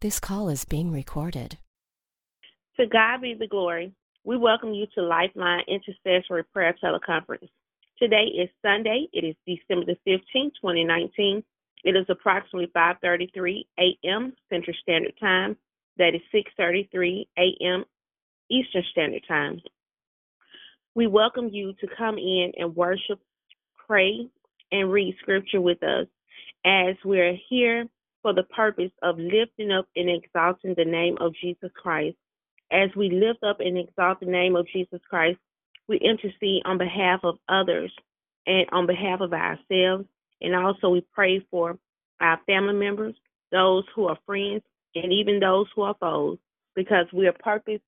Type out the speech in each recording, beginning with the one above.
This call is being recorded. To God be the glory. We welcome you to Lifeline Intercessory Prayer Teleconference. Today is Sunday. It is December the 15th, 2019. It is approximately 5:33 a.m. Central Standard Time. That is 6:33 a.m. Eastern Standard Time. We welcome you to come in and worship, pray, and read scripture with us as we're here for the purpose of lifting up and exalting the name of Jesus Christ. As we lift up and exalt the name of Jesus Christ, we intercede on behalf of others and on behalf of ourselves. And also, we pray for our family members, those who are friends, and even those who are foes, because we are purposed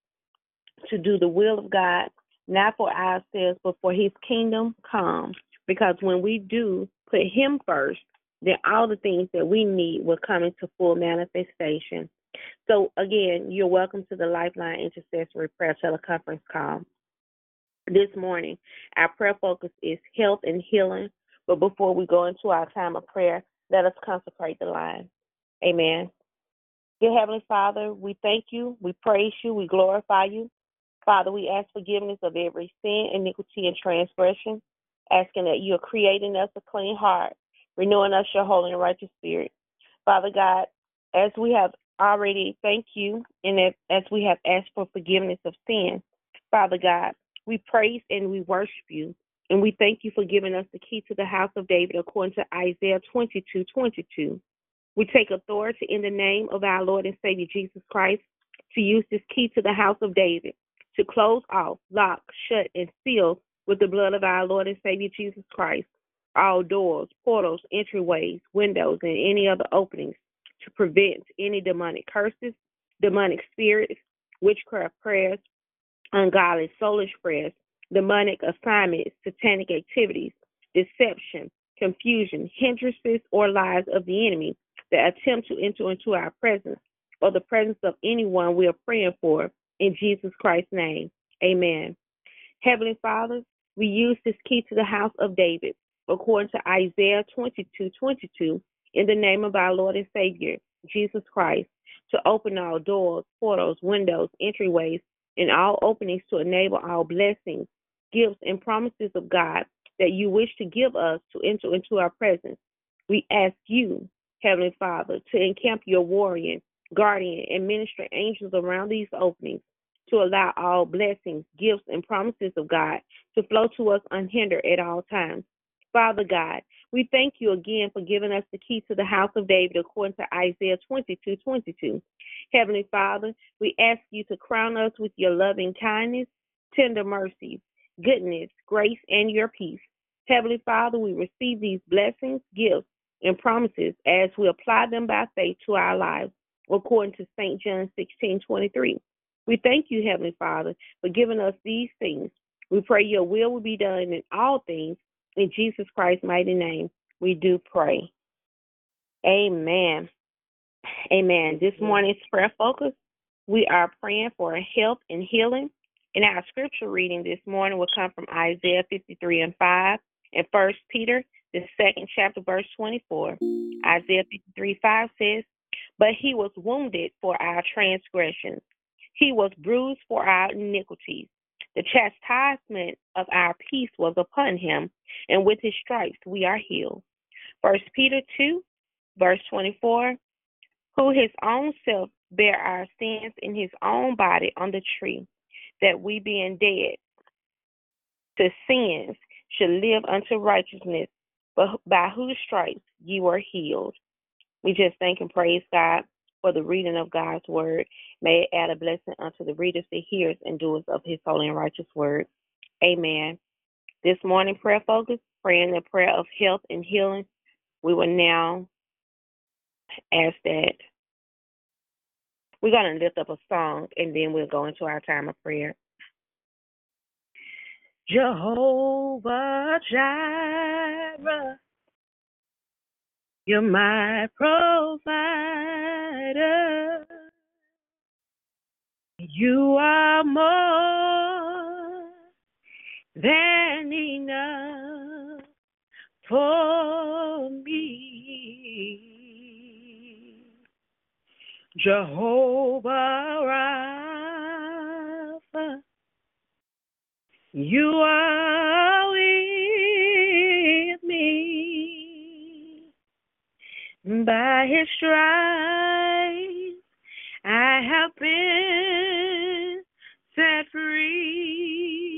to do the will of God, not for ourselves, but for His kingdom come. Because when we do put Him first, then all the things that we need will come into full manifestation. So, again, you're welcome to the Lifeline Intercessory Prayer Teleconference call. This morning, our prayer focus is health and healing. But before we go into our time of prayer, let us consecrate the line. Amen. Dear Heavenly Father, we thank you, we praise you, we glorify you. Father, we ask forgiveness of every sin, iniquity, and transgression, asking that you are creating us a clean heart renewing us your holy and righteous spirit. Father God, as we have already thank you and as we have asked for forgiveness of sin, Father God, we praise and we worship you. And we thank you for giving us the key to the house of David according to Isaiah 22 22. We take authority in the name of our Lord and Savior Jesus Christ to use this key to the house of David to close off, lock, shut, and seal with the blood of our Lord and Savior Jesus Christ all doors, portals, entryways, windows, and any other openings to prevent any demonic curses, demonic spirits, witchcraft prayers, ungodly soulish prayers, demonic assignments, satanic activities, deception, confusion, hindrances, or lies of the enemy that attempt to enter into our presence or the presence of anyone we are praying for in Jesus Christ's name. Amen. Heavenly Father, we use this key to the house of David according to Isaiah 22 22, in the name of our Lord and Savior, Jesus Christ, to open all doors, portals, windows, entryways, and all openings to enable all blessings, gifts, and promises of God that you wish to give us to enter into our presence. We ask you, Heavenly Father, to encamp your warrior, guardian, and minister angels around these openings to allow all blessings, gifts, and promises of God to flow to us unhindered at all times. Father God, we thank you again for giving us the key to the house of David according to Isaiah 22 22. Heavenly Father, we ask you to crown us with your loving kindness, tender mercies, goodness, grace, and your peace. Heavenly Father, we receive these blessings, gifts, and promises as we apply them by faith to our lives, according to St. John 16 23. We thank you, Heavenly Father, for giving us these things. We pray your will will be done in all things in Jesus Christ's mighty name, we do pray. Amen. Amen. This morning's prayer focus, we are praying for health and healing. And our scripture reading this morning will come from Isaiah 53 and 5 and 1 Peter, the second chapter, verse 24. Isaiah 53 5 says, But he was wounded for our transgressions, he was bruised for our iniquities. The chastisement of our peace was upon him, and with his stripes we are healed. First Peter 2, verse 24, who his own self bare our sins in his own body on the tree, that we being dead to sins should live unto righteousness, but by whose stripes ye were healed. We just thank and praise God for the reading of God's word. May it add a blessing unto the readers, the hearers, and doers of his holy and righteous word. Amen. This morning prayer focus, praying the prayer of health and healing. We will now ask that we're going to lift up a song and then we'll go into our time of prayer. Jehovah Jireh, you're my provider. You are more than enough for me. Jehovah Rapha, you are By his stripes I have been set free.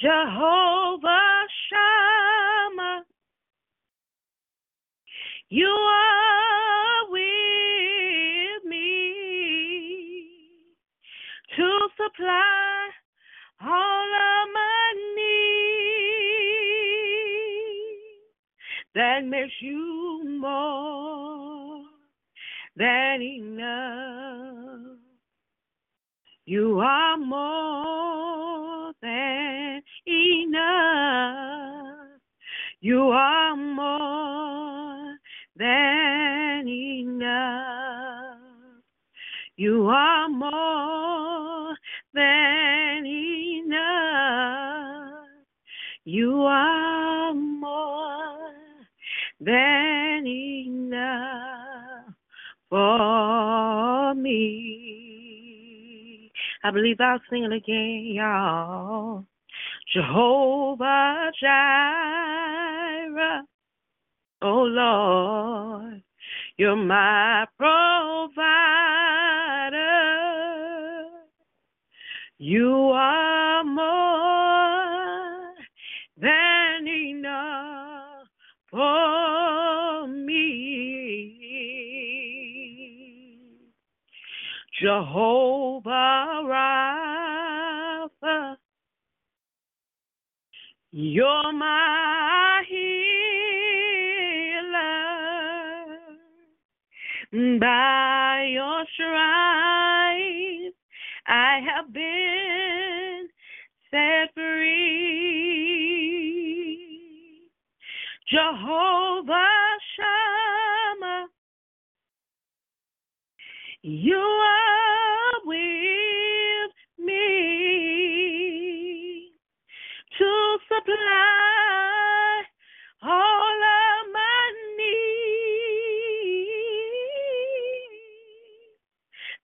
Jehovah Shammah, you are Makes you more than enough. You are more than enough. You are more than enough. You are more than enough. You are than enough for me. I believe I'll sing it again, y'all. Jehovah Jireh. Oh Lord, you're my provider. You are more Jehovah Rapha, you're my healer. By your stripes I have been set free. Jehovah you are with me to supply all of my needs.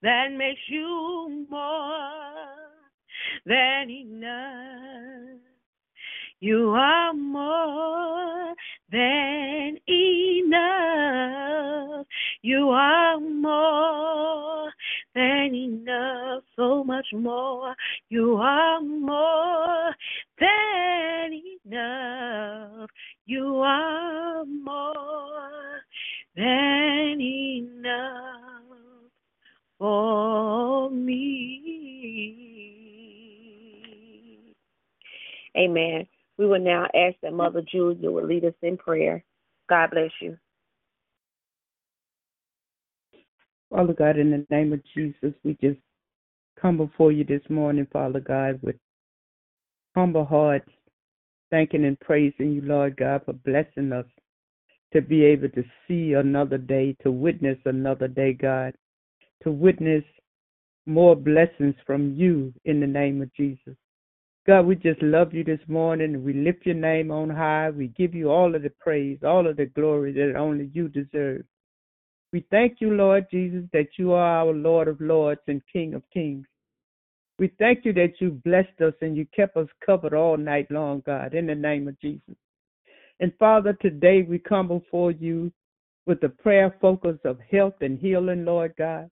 That makes you more than enough. You are more than enough. You are more than enough. So much more. You are more than enough. You are more than enough for me. Amen. We will now ask that Mother Julia will lead us in prayer. God bless you. Father God, in the name of Jesus, we just come before you this morning, Father God, with humble hearts, thanking and praising you, Lord God, for blessing us to be able to see another day, to witness another day, God, to witness more blessings from you in the name of Jesus. God, we just love you this morning. We lift your name on high. We give you all of the praise, all of the glory that only you deserve. We thank you, Lord Jesus, that you are our Lord of Lords and King of Kings. We thank you that you blessed us and you kept us covered all night long, God, in the name of Jesus. And Father, today we come before you with the prayer focus of health and healing, Lord God.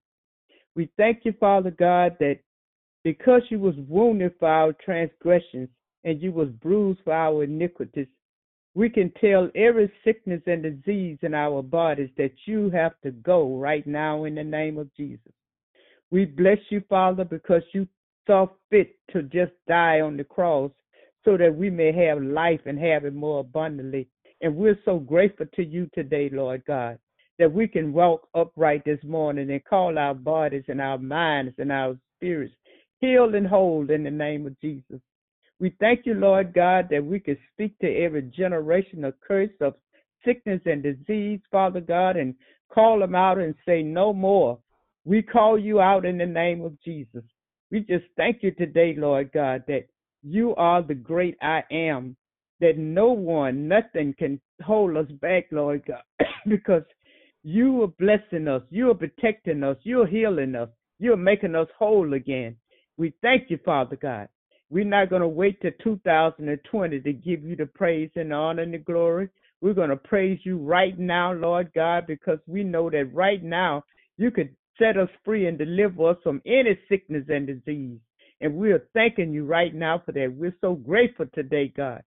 We thank you, Father God, that because you was wounded for our transgressions and you was bruised for our iniquities, we can tell every sickness and disease in our bodies that you have to go right now in the name of Jesus. We bless you, Father, because you saw fit to just die on the cross so that we may have life and have it more abundantly. And we're so grateful to you today, Lord God, that we can walk upright this morning and call our bodies and our minds and our spirits healed and whole in the name of Jesus. We thank you, Lord God, that we can speak to every generation generational curse of sickness and disease, Father God, and call them out and say, No more. We call you out in the name of Jesus. We just thank you today, Lord God, that you are the great I am, that no one, nothing can hold us back, Lord God, because You are blessing us. You are protecting us. You're healing us. You're making us whole again. We thank you, Father God. We're not going to wait till 2020 to give you the praise and the honor and the glory. We're going to praise you right now, Lord God, because we know that right now you could set us free and deliver us from any sickness and disease. And we are thanking you right now for that. We're so grateful today, God,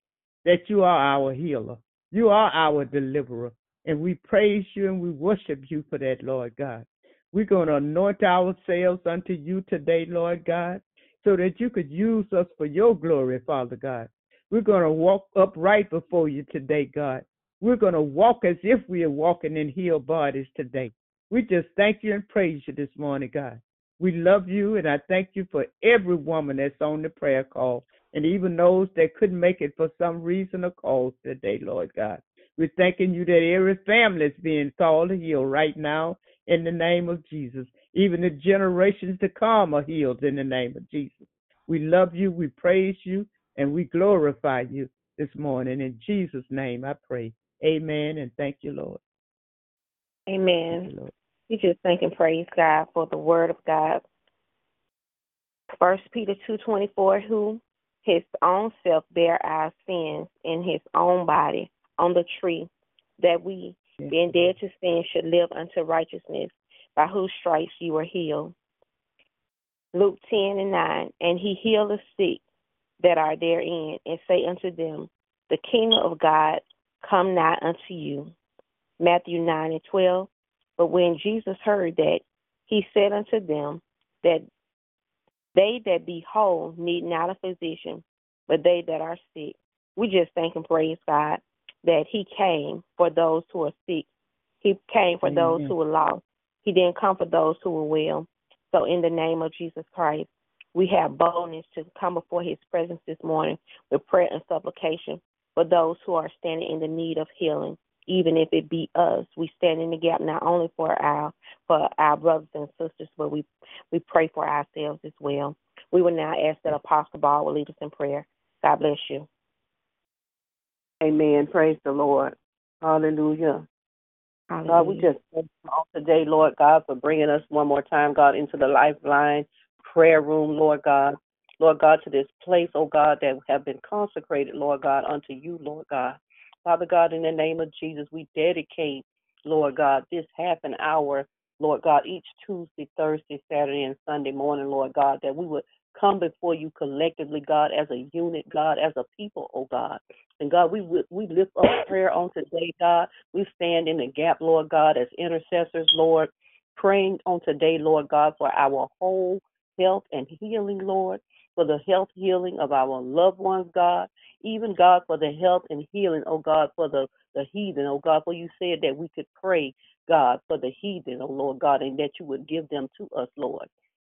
that you are our healer. You are our deliverer. And we praise you and we worship you for that, Lord God. We're going to anoint ourselves unto you today, Lord God, so that you could use us for your glory, Father God. We're going to walk upright before you today, God. We're going to walk as if we are walking in healed bodies today. We just thank you and praise you this morning, God. We love you, and I thank you for every woman that's on the prayer call, and even those that couldn't make it for some reason or cause today, Lord God. We're thanking you that every family is being called to heal right now in the name of Jesus. Even the generations to come are healed in the name of Jesus. We love you, we praise you, and we glorify you this morning. In Jesus' name I pray. Amen, and thank you, Lord. Amen. You, Lord. We just thank and praise God for the word of God. First Peter two twenty four, who his own self bear our sins in his own body on the tree, that we, being dead to sin, should live unto righteousness, by whose stripes you were healed. Luke 10 and 9, and he healed the sick that are therein, and say unto them, The kingdom of God come nigh unto you. Matthew 9 and 12. But when Jesus heard that, he said unto them, That they that be whole need not a physician, but they that are sick. We just thank and praise God that He came for those who are sick. He came for Amen. those who are lost. He didn't come for those who are well. So, in the name of Jesus Christ, we have boldness to come before His presence this morning with prayer and supplication for those who are standing in the need of healing. Even if it be us, we stand in the gap not only for our for our brothers and sisters, but we we pray for ourselves as well. We will now ask that Apostle Ball will lead us in prayer. God bless you. Amen. Praise the Lord. Hallelujah. Hallelujah. God, we just thank you all today, Lord God, for bringing us one more time, God, into the Lifeline prayer room, Lord God. Lord God, to this place, oh God, that have been consecrated, Lord God, unto you, Lord God. Father God, in the name of Jesus, we dedicate, Lord God, this half an hour, Lord God, each Tuesday, Thursday, Saturday, and Sunday morning, Lord God, that we would come before you collectively, God, as a unit, God, as a people, oh God. And God, we we lift up prayer on today, God. We stand in the gap, Lord God, as intercessors, Lord, praying on today, Lord God, for our whole health and healing, Lord, for the health healing of our loved ones, God, even God for the health and healing, oh God, for the the heathen, oh God, for you said that we could pray, God, for the heathen, oh Lord God, and that you would give them to us, Lord.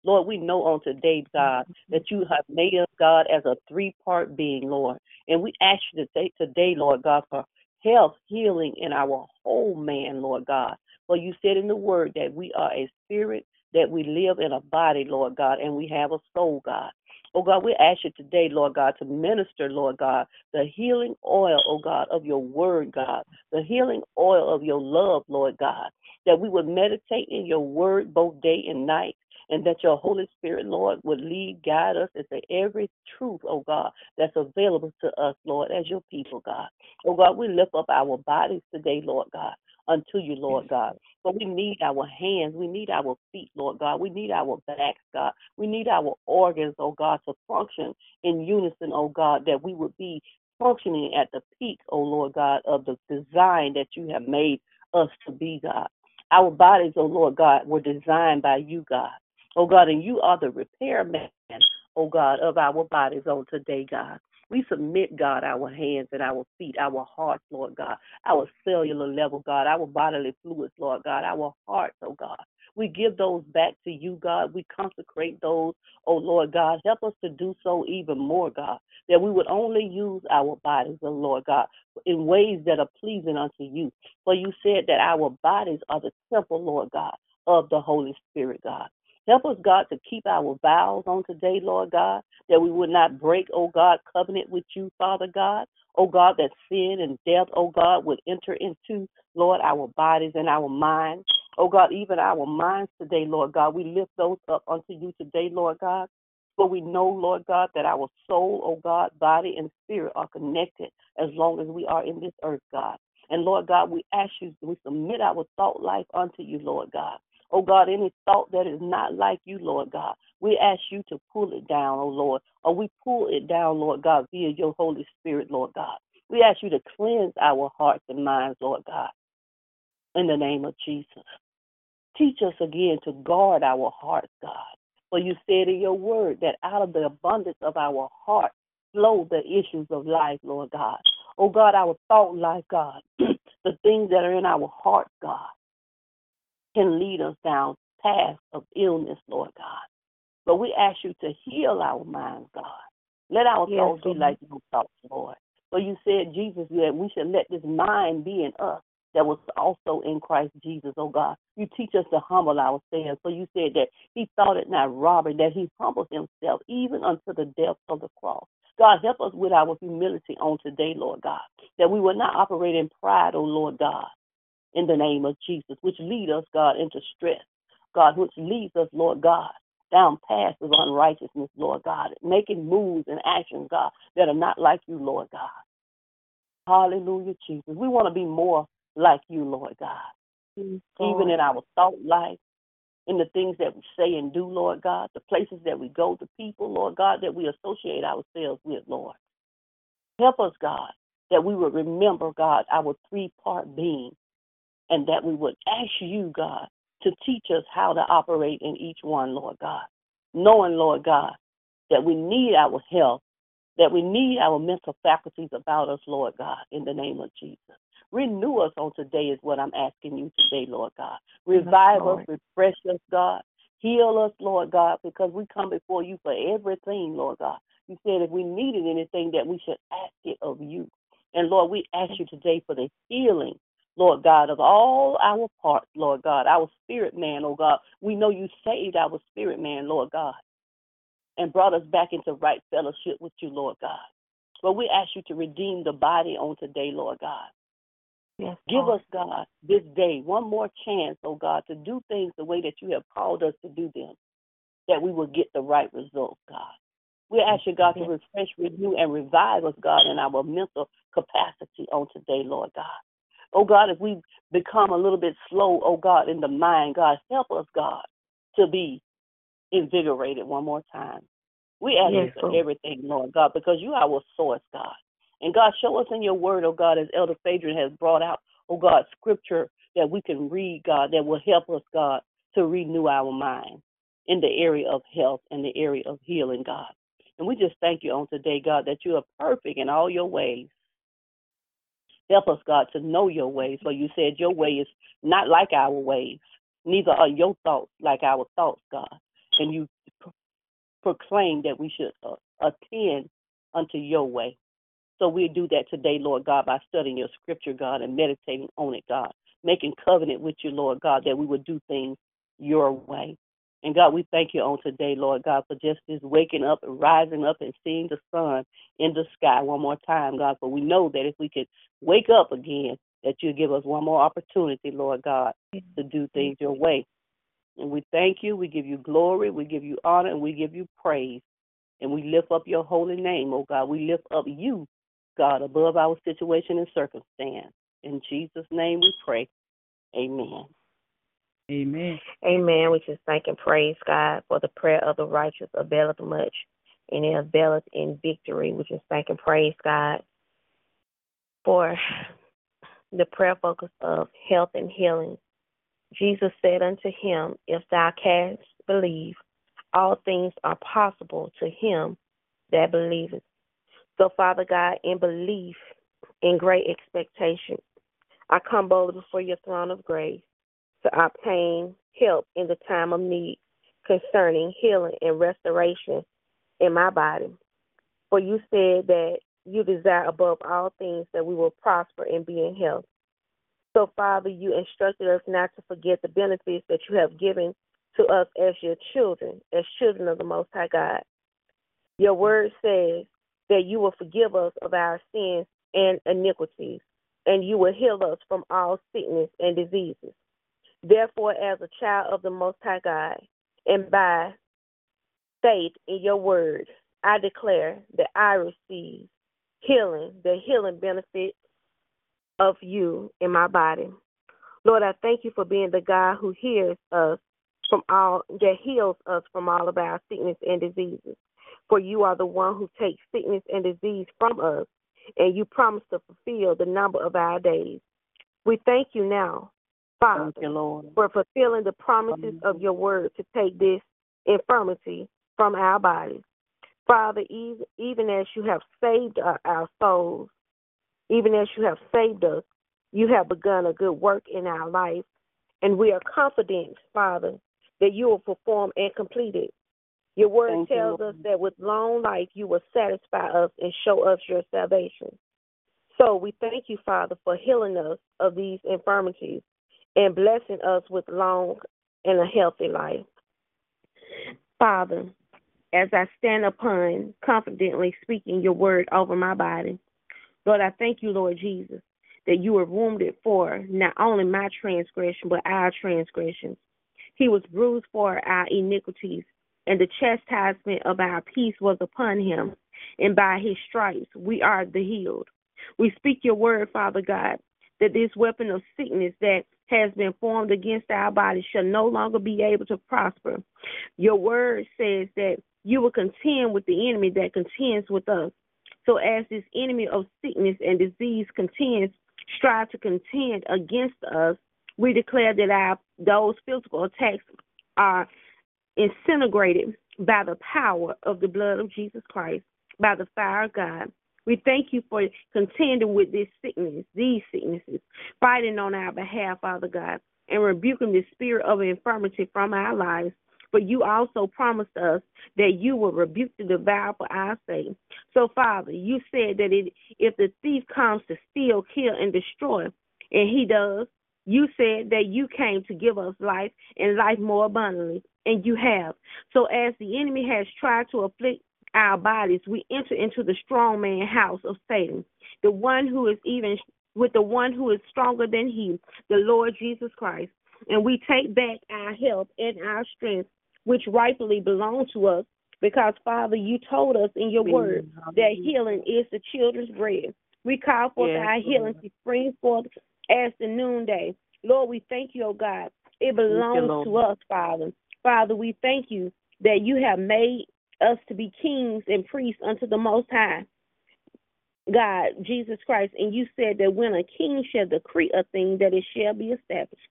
Lord, we know on today, God, that you have made us, God, as a three part being, Lord. And we ask you today, today, Lord God, for health, healing in our whole man, Lord God. For you said in the word that we are a spirit, that we live in a body, Lord God, and we have a soul, God. Oh God, we ask you today, Lord God, to minister, Lord God, the healing oil, oh God, of your word, God, the healing oil of your love, Lord God, that we would meditate in your word both day and night, and that your Holy Spirit, Lord, would lead, guide us into every truth, oh God, that's available to us, Lord, as your people, God. Oh God, we lift up our bodies today, Lord God, unto you, Lord God. But we need our hands, we need our feet, Lord God. We need our backs, God. We need our organs, oh God, to function in unison, oh God, that we would be functioning at the peak, oh Lord God, of the design that you have made us to be, God. Our bodies, oh Lord God, were designed by you, God oh God, and you are the repairman, oh God, of our bodies on today, God. We submit, God, our hands and our feet, our hearts, Lord God, our cellular level, God, our bodily fluids, Lord God, our hearts, oh God. We give those back to you, God. We consecrate those, oh Lord God. Help us to do so even more, God, that we would only use our bodies, oh Lord God, in ways that are pleasing unto you. For you said that our bodies are the temple, Lord God, of the Holy Spirit, God. Help us, God, to keep our vows on today, Lord God, that we would not break, oh God, covenant with you, Father God. Oh God, that sin and death, oh God, would enter into, Lord, our bodies and our minds. Oh God, even our minds today, Lord God, we lift those up unto you today, Lord God. For we know, Lord God, that our soul, oh God, body and spirit are connected as long as we are in this earth, God. And Lord God, we ask you, we submit our thought life unto you, Lord God. Oh God, any thought that is not like you, Lord God, we ask you to pull it down, oh Lord, or we pull it down, Lord God, via your Holy Spirit, Lord God. We ask you to cleanse our hearts and minds, Lord God, in the name of Jesus. Teach us again to guard our hearts, God. For you said in your word that out of the abundance of our heart flow the issues of life, Lord God. Oh God, our thought life, God, the things that are in our heart, God, can lead us down paths of illness, Lord God. But we ask you to heal our minds, God. Let our yes, thoughts be like your thoughts, Lord. For you said, Jesus, that we should let this mind be in us that was also in Christ Jesus, oh God. You teach us to humble ourselves. So you said that he thought it not robbery, that he humbled himself even unto the death of the cross. God, help us with our humility on today, Lord God, that we will not operate in pride, oh Lord God, in the name of Jesus, which lead us, God, into stress. God, which leads us, Lord God, down paths of unrighteousness, Lord God, making moves and actions, God, that are not like you, Lord God. Hallelujah, Jesus. We want to be more like you, Lord God. Even in our thought life, in the things that we say and do, Lord God, the places that we go, the people, Lord God, that we associate ourselves with, Lord. Help us, God, that we will remember, God, our three part being, and that we would ask you, God, to teach us how to operate in each one, Lord God. Knowing, Lord God, that we need our health, that we need our mental faculties about us, Lord God, in the name of Jesus. Renew us on today is what I'm asking you today, Lord God. Revive us, refresh us, God. Heal us, Lord God, because we come before you for everything, Lord God. You said if we needed anything that we should ask it of you. And Lord, we ask you today for the healing, Lord God, of all our parts, Lord God, our spirit man, oh God. We know you saved our spirit man, Lord God, and brought us back into right fellowship with you, Lord God. But we ask you to redeem the body on today, Lord God. Yes, Give us, God, this day one more chance, oh God, to do things the way that you have called us to do them, that we will get the right results, God. We ask you, God, to refresh, renew, and revive us, God, in our mental capacity on today, Lord God. Oh God, if we become a little bit slow, oh God, in the mind, God, help us, God, to be invigorated one more time. We ask yes, you for everything, Lord God, because you are our source, God. And God, show us in your word, oh God, as Elder Phaedron has brought out, oh God, scripture that we can read, God, that will help us, God, to renew our mind in the area of health and the area of healing, God. And we just thank you on today, God, that you are perfect in all your ways. Help us, God, to know your ways, for you said your way is not like our ways, neither are your thoughts like our thoughts, God. And you proclaim that we should uh, attend unto your way. So we do that today, Lord God, by studying your scripture, God, and meditating on it, God, making covenant with you, Lord God, that we would do things your way. And God, we thank you on today, Lord God, for just this waking up and rising up and seeing the sun in the sky one more time, God. For we know that if we could wake up again, that you give us one more opportunity, Lord God, to do things your way. And we thank you, we give you glory, we give you honor, and we give you praise. And we lift up your holy name, oh God. We lift up you God, above our situation and circumstance. In Jesus' name we pray. Amen. Amen. Amen. We just thank and praise God for the prayer of the righteous availeth much, and it availeth in victory. We just thank and praise God for the prayer focus of health and healing. Jesus said unto him, If thou canst believe, all things are possible to him that believeth. So, Father God, in belief, in great expectation, I come boldly before your throne of grace to obtain help in the time of need concerning healing and restoration in my body. For you said that you desire above all things that we will prosper and be in health. So, Father, you instructed us not to forget the benefits that you have given to us as your children, as children of the Most High God. Your word says that you will forgive us of our sins and iniquities, and you will heal us from all sickness and diseases. Therefore, as a child of the Most High God, and by faith in your word, I declare that I receive healing, the healing benefit of you in my body. Lord, I thank you for being the God who hears us from all that heals us from all of our sickness and diseases. For you are the one who takes sickness and disease from us, and you promise to fulfill the number of our days. We thank you now, Father, Thank you, Lord. for fulfilling the promises of your word to take this infirmity from our bodies. Father, even as you have saved uh, our souls, even as you have saved us, you have begun a good work in our life, and we are confident, Father, that you will perform and complete it. Your word Thank tells you, us that with long life you will satisfy us and show us your salvation. So we thank you, Father, for healing us of these infirmities and blessing us with long and a healthy life. Father, as I stand upon confidently speaking your word over my body, Lord, I thank you, Lord Jesus, that you were wounded for not only my transgression, but our transgressions. He was bruised for our iniquities, and the chastisement of our peace was upon him, and by his stripes we are the healed. We speak your word, Father God, that this weapon of sickness that has been formed against our body shall no longer be able to prosper. Your word says that you will contend with the enemy that contends with us. So as this enemy of sickness and disease contends, strive to contend against us, we declare that our those physical attacks are disintegrated by the power of the blood of Jesus Christ, by the fire of God. We thank you for contending with this sickness, these sicknesses, fighting on our behalf, Father God, and rebuking the spirit of infirmity from our lives. But you also promised us that you will rebuke the devourer for our sake. So, Father, you said that it, if the thief comes to steal, kill, and destroy, and he does, you said that you came to give us life and life more abundantly, and you have. So, as the enemy has tried to afflict our bodies, we enter into the strong man house of Satan, the one who is even with the one who is stronger than he, the Lord Jesus Christ. And we take back our health and our strength, which rightfully belong to us, because, Father, you told us in your word that healing is the children's bread. We call forth yes, our healing to spring forth as the noonday. Lord, we thank you, oh God. It belongs you, to us, Father. Father, we thank you that you have made us to be kings and priests unto the Most High. God, Jesus Christ, and you said that when a king shall decree a thing, that it shall be established.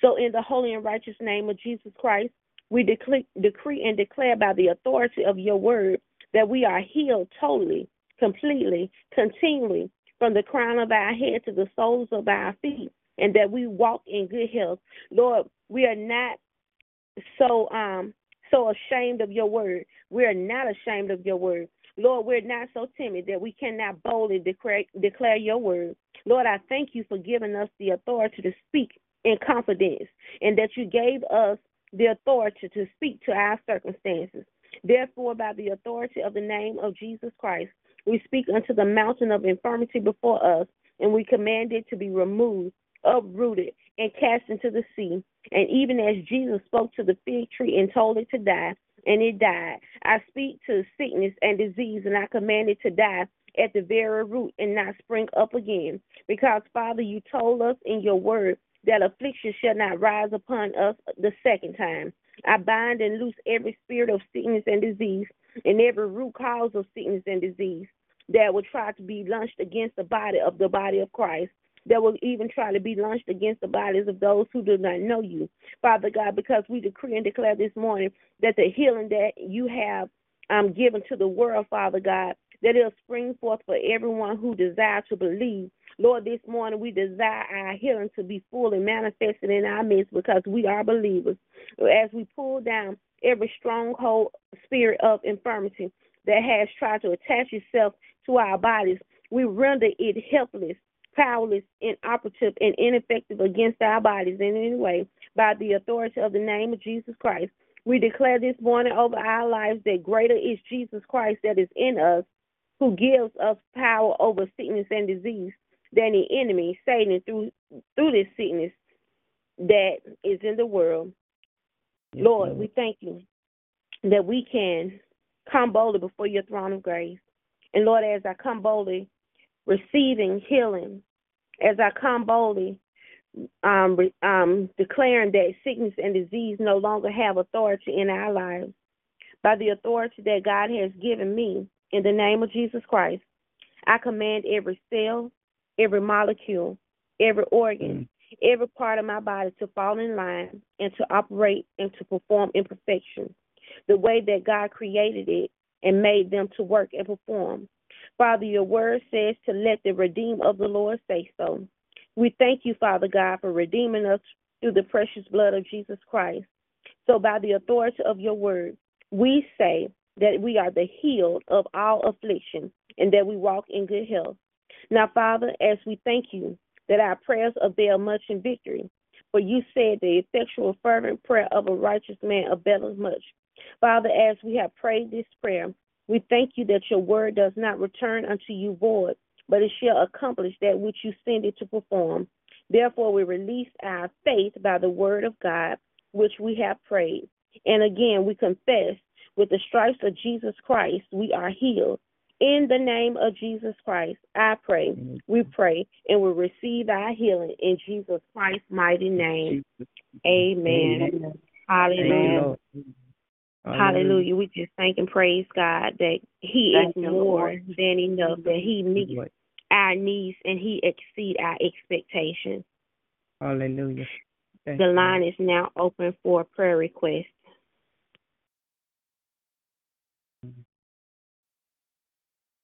So, in the holy and righteous name of Jesus Christ, we decree, decree and declare by the authority of your word that we are healed totally, completely, continually, from the crown of our head to the soles of our feet, and that we walk in good health. Lord, we are not so um so ashamed of your word. We are not ashamed of your word. Lord, we're not so timid that we cannot boldly declare, declare your word. Lord, I thank you for giving us the authority to speak in confidence and that you gave us the authority to speak to our circumstances. Therefore, by the authority of the name of Jesus Christ, we speak unto the mountain of infirmity before us, and we command it to be removed, uprooted, and cast into the sea. And even as Jesus spoke to the fig tree and told it to die, and it died, I speak to sickness and disease, and I command it to die at the very root and not spring up again. Because, Father, you told us in your word that affliction shall not rise upon us the second time. I bind and loose every spirit of sickness and disease and every root cause of sickness and disease that will try to be launched against the body of the body of Christ that will even try to be launched against the bodies of those who do not know you, Father God, because we decree and declare this morning that the healing that you have um, given to the world, Father God, that it'll spring forth for everyone who desires to believe. Lord, this morning we desire our healing to be fully manifested in our midst because we are believers. As we pull down every stronghold spirit of infirmity that has tried to attach itself to our bodies, we render it helpless powerless, inoperative, and ineffective against our bodies in any way. by the authority of the name of Jesus Christ. We declare this morning over our lives that greater is Jesus Christ that is in us, who gives us power over sickness and disease than the enemy, Satan, through through this sickness that is in the world. Yes, Lord, Lord, we thank you that we can come boldly before your throne of grace. And Lord, as I come boldly, receiving healing, as I come boldly, um, um, declaring that sickness and disease no longer have authority in our lives. By the authority that God has given me, in the name of Jesus Christ, I command every cell, every molecule, every organ, mm. every part of my body to fall in line and to operate and to perform in perfection, the way that God created it and made them to work and perform. Father, your word says to let the redeemed of the Lord say so. We thank you, Father God, for redeeming us through the precious blood of Jesus Christ. So, by the authority of your word, we say that we are the healed of all affliction and that we walk in good health. Now, Father, as we thank you that our prayers avail much in victory, for you said the effectual, fervent prayer of a righteous man availeth much. Father, as we have prayed this prayer, we thank you that your word does not return unto you void, but it shall accomplish that which you send it to perform. Therefore, we release our faith by the word of God, which we have prayed. And again, we confess with the stripes of Jesus Christ, we are healed. In the name of Jesus Christ, I pray, we pray, and we receive our healing in Jesus Christ's mighty name. Amen. Hallelujah. Hallelujah. We just thank and praise God that He thank is more than enough, that He meets our needs and He exceed our expectations. Hallelujah. Thank the line is now open for prayer requests.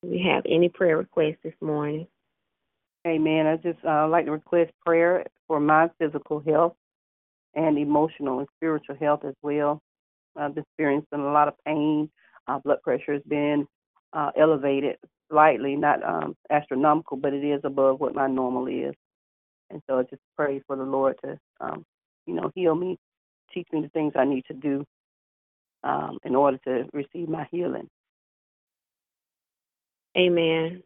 we have any prayer requests this morning? Amen. I just uh, like to request prayer for my physical health and emotional and spiritual health as well. I've experienced a lot of pain. Uh, blood pressure has been uh, elevated slightly, not um, astronomical, but it is above what my normal is. And so I just pray for the Lord to, um, you know, heal me, teach me the things I need to do um, in order to receive my healing. Amen.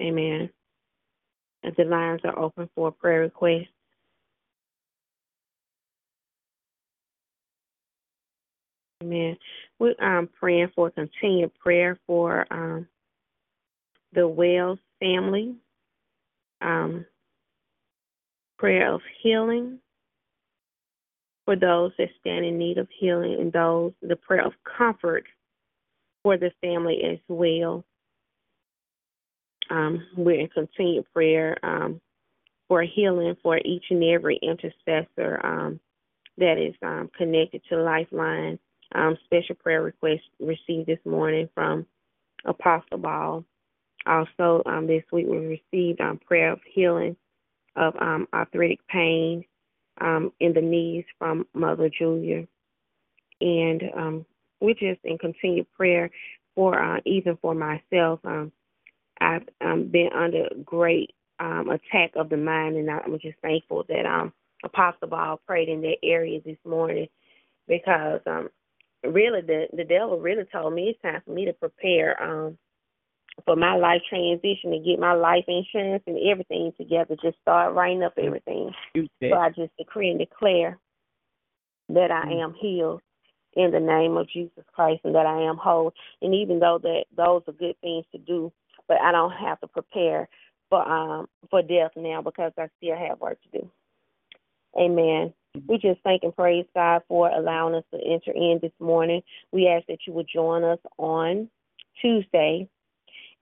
Amen. And the lines are open for prayer requests. Amen. We're um, praying for continued prayer for um, the Wells family, um, prayer of healing for those that stand in need of healing, and those the prayer of comfort for the family as well. Um, we're in continued prayer um, for healing for each and every intercessor um, that is connected to Lifeline. Um, special prayer request received this morning from Apostle Ball. Also, um, this week we received a prayer of healing of arthritic pain in the knees from Mother Julia. And we're just in continued prayer for uh, even for myself. Um, I've um, been under great um, attack of the mind, and I'm just thankful that um, Apostle Ball prayed in that area this morning because um, really the the devil really told me it's time for me to prepare um, for my life transition and get my life insurance and everything together. Just start writing up everything. So I just decree and declare that I mm. am healed in the name of Jesus Christ and that I am whole. And even though that those are good things to do, but I don't have to prepare for um for death now because I still have work to do. Amen. We just thank and praise God for allowing us to enter in this morning. We ask that you would join us on Tuesday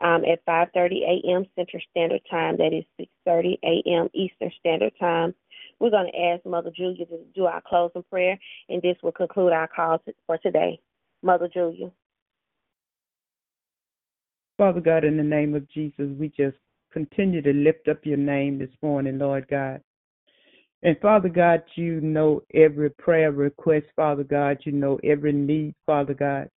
um, at 5:30 a.m. Central Standard Time. That is 6:30 a.m. Eastern Standard Time. We're going to ask Mother Julia to do our closing prayer, and this will conclude our call for today. Mother Julia. Father God, in the name of Jesus, we just continue to lift up your name this morning, Lord God. And Father God, you know every prayer request, Father God. You know every need, Father God.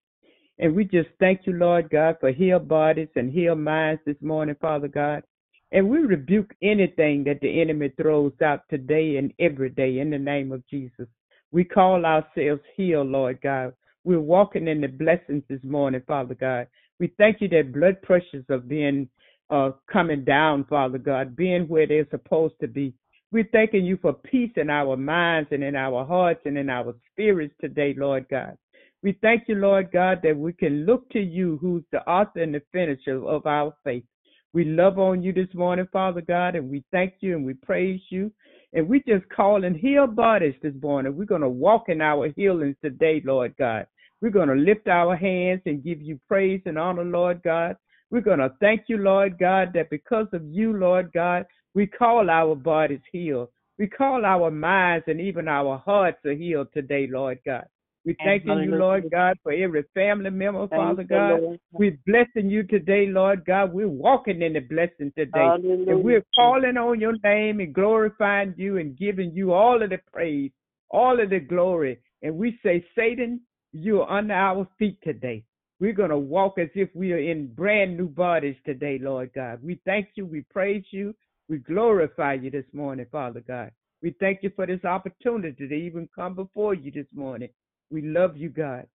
And we just thank you, Lord God, for heal bodies and heal minds this morning, Father God. And we rebuke anything that the enemy throws out today and every day in the name of Jesus. We call ourselves healed, Lord God. We're walking in the blessings this morning, Father God. We thank you that blood pressures are being uh, coming down, Father God, being where they're supposed to be. We're thanking you for peace in our minds and in our hearts and in our spirits today, Lord God. We thank you, Lord God, that we can look to you, who's the author and the finisher of our faith. We love on you this morning, Father God, and we thank you and we praise you. And we just call and heal bodies this morning. We're going to walk in our healings today, Lord God. We're going to lift our hands and give you praise and honor, Lord God. We're going to thank you, Lord God, that because of you, Lord God, we call our bodies healed. We call our minds and even our hearts are healed today, Lord God. We thank you, Lord God, for every family member, Father God. We're blessing you today, Lord God. We're walking in the blessing today. Hallelujah. And we're calling on your name and glorifying you and giving you all of the praise, all of the glory. And we say, Satan, you are under our feet today. We're going to walk as if we are in brand new bodies today, Lord God. We thank you. We praise you. We glorify you this morning, Father God. We thank you for this opportunity to even come before you this morning. We love you, God.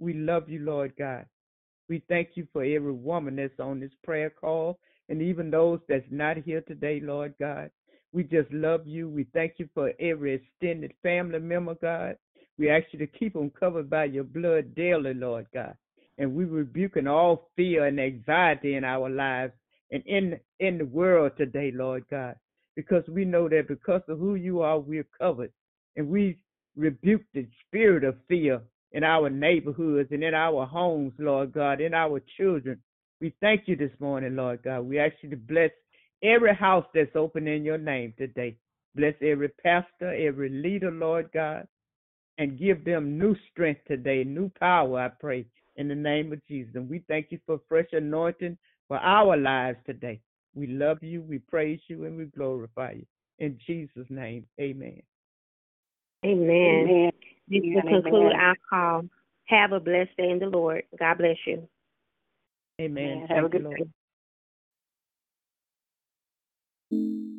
We love you, Lord God. We thank you for every woman that's on this prayer call and even those that's not here today, Lord God. We just love you. We thank you for every extended family member, God. We ask you to keep them covered by your blood daily, Lord God. And we rebuking all fear and anxiety in our lives and in in the world today, Lord God. Because we know that because of who you are, we're covered. And we rebuke the spirit of fear in our neighborhoods and in our homes, Lord God, in our children. We thank you this morning, Lord God. We ask you to bless every house that's open in your name today. Bless every pastor, every leader, Lord God, and give them new strength today, new power, I pray, in the name of Jesus. And we thank you for fresh anointing for our lives today. We love you, we praise you, and we glorify you. In Jesus' name, amen. Amen. amen. This will conclude amen. our call. Have a blessed day in the Lord. God bless you. Amen. amen. Have Thank a good day.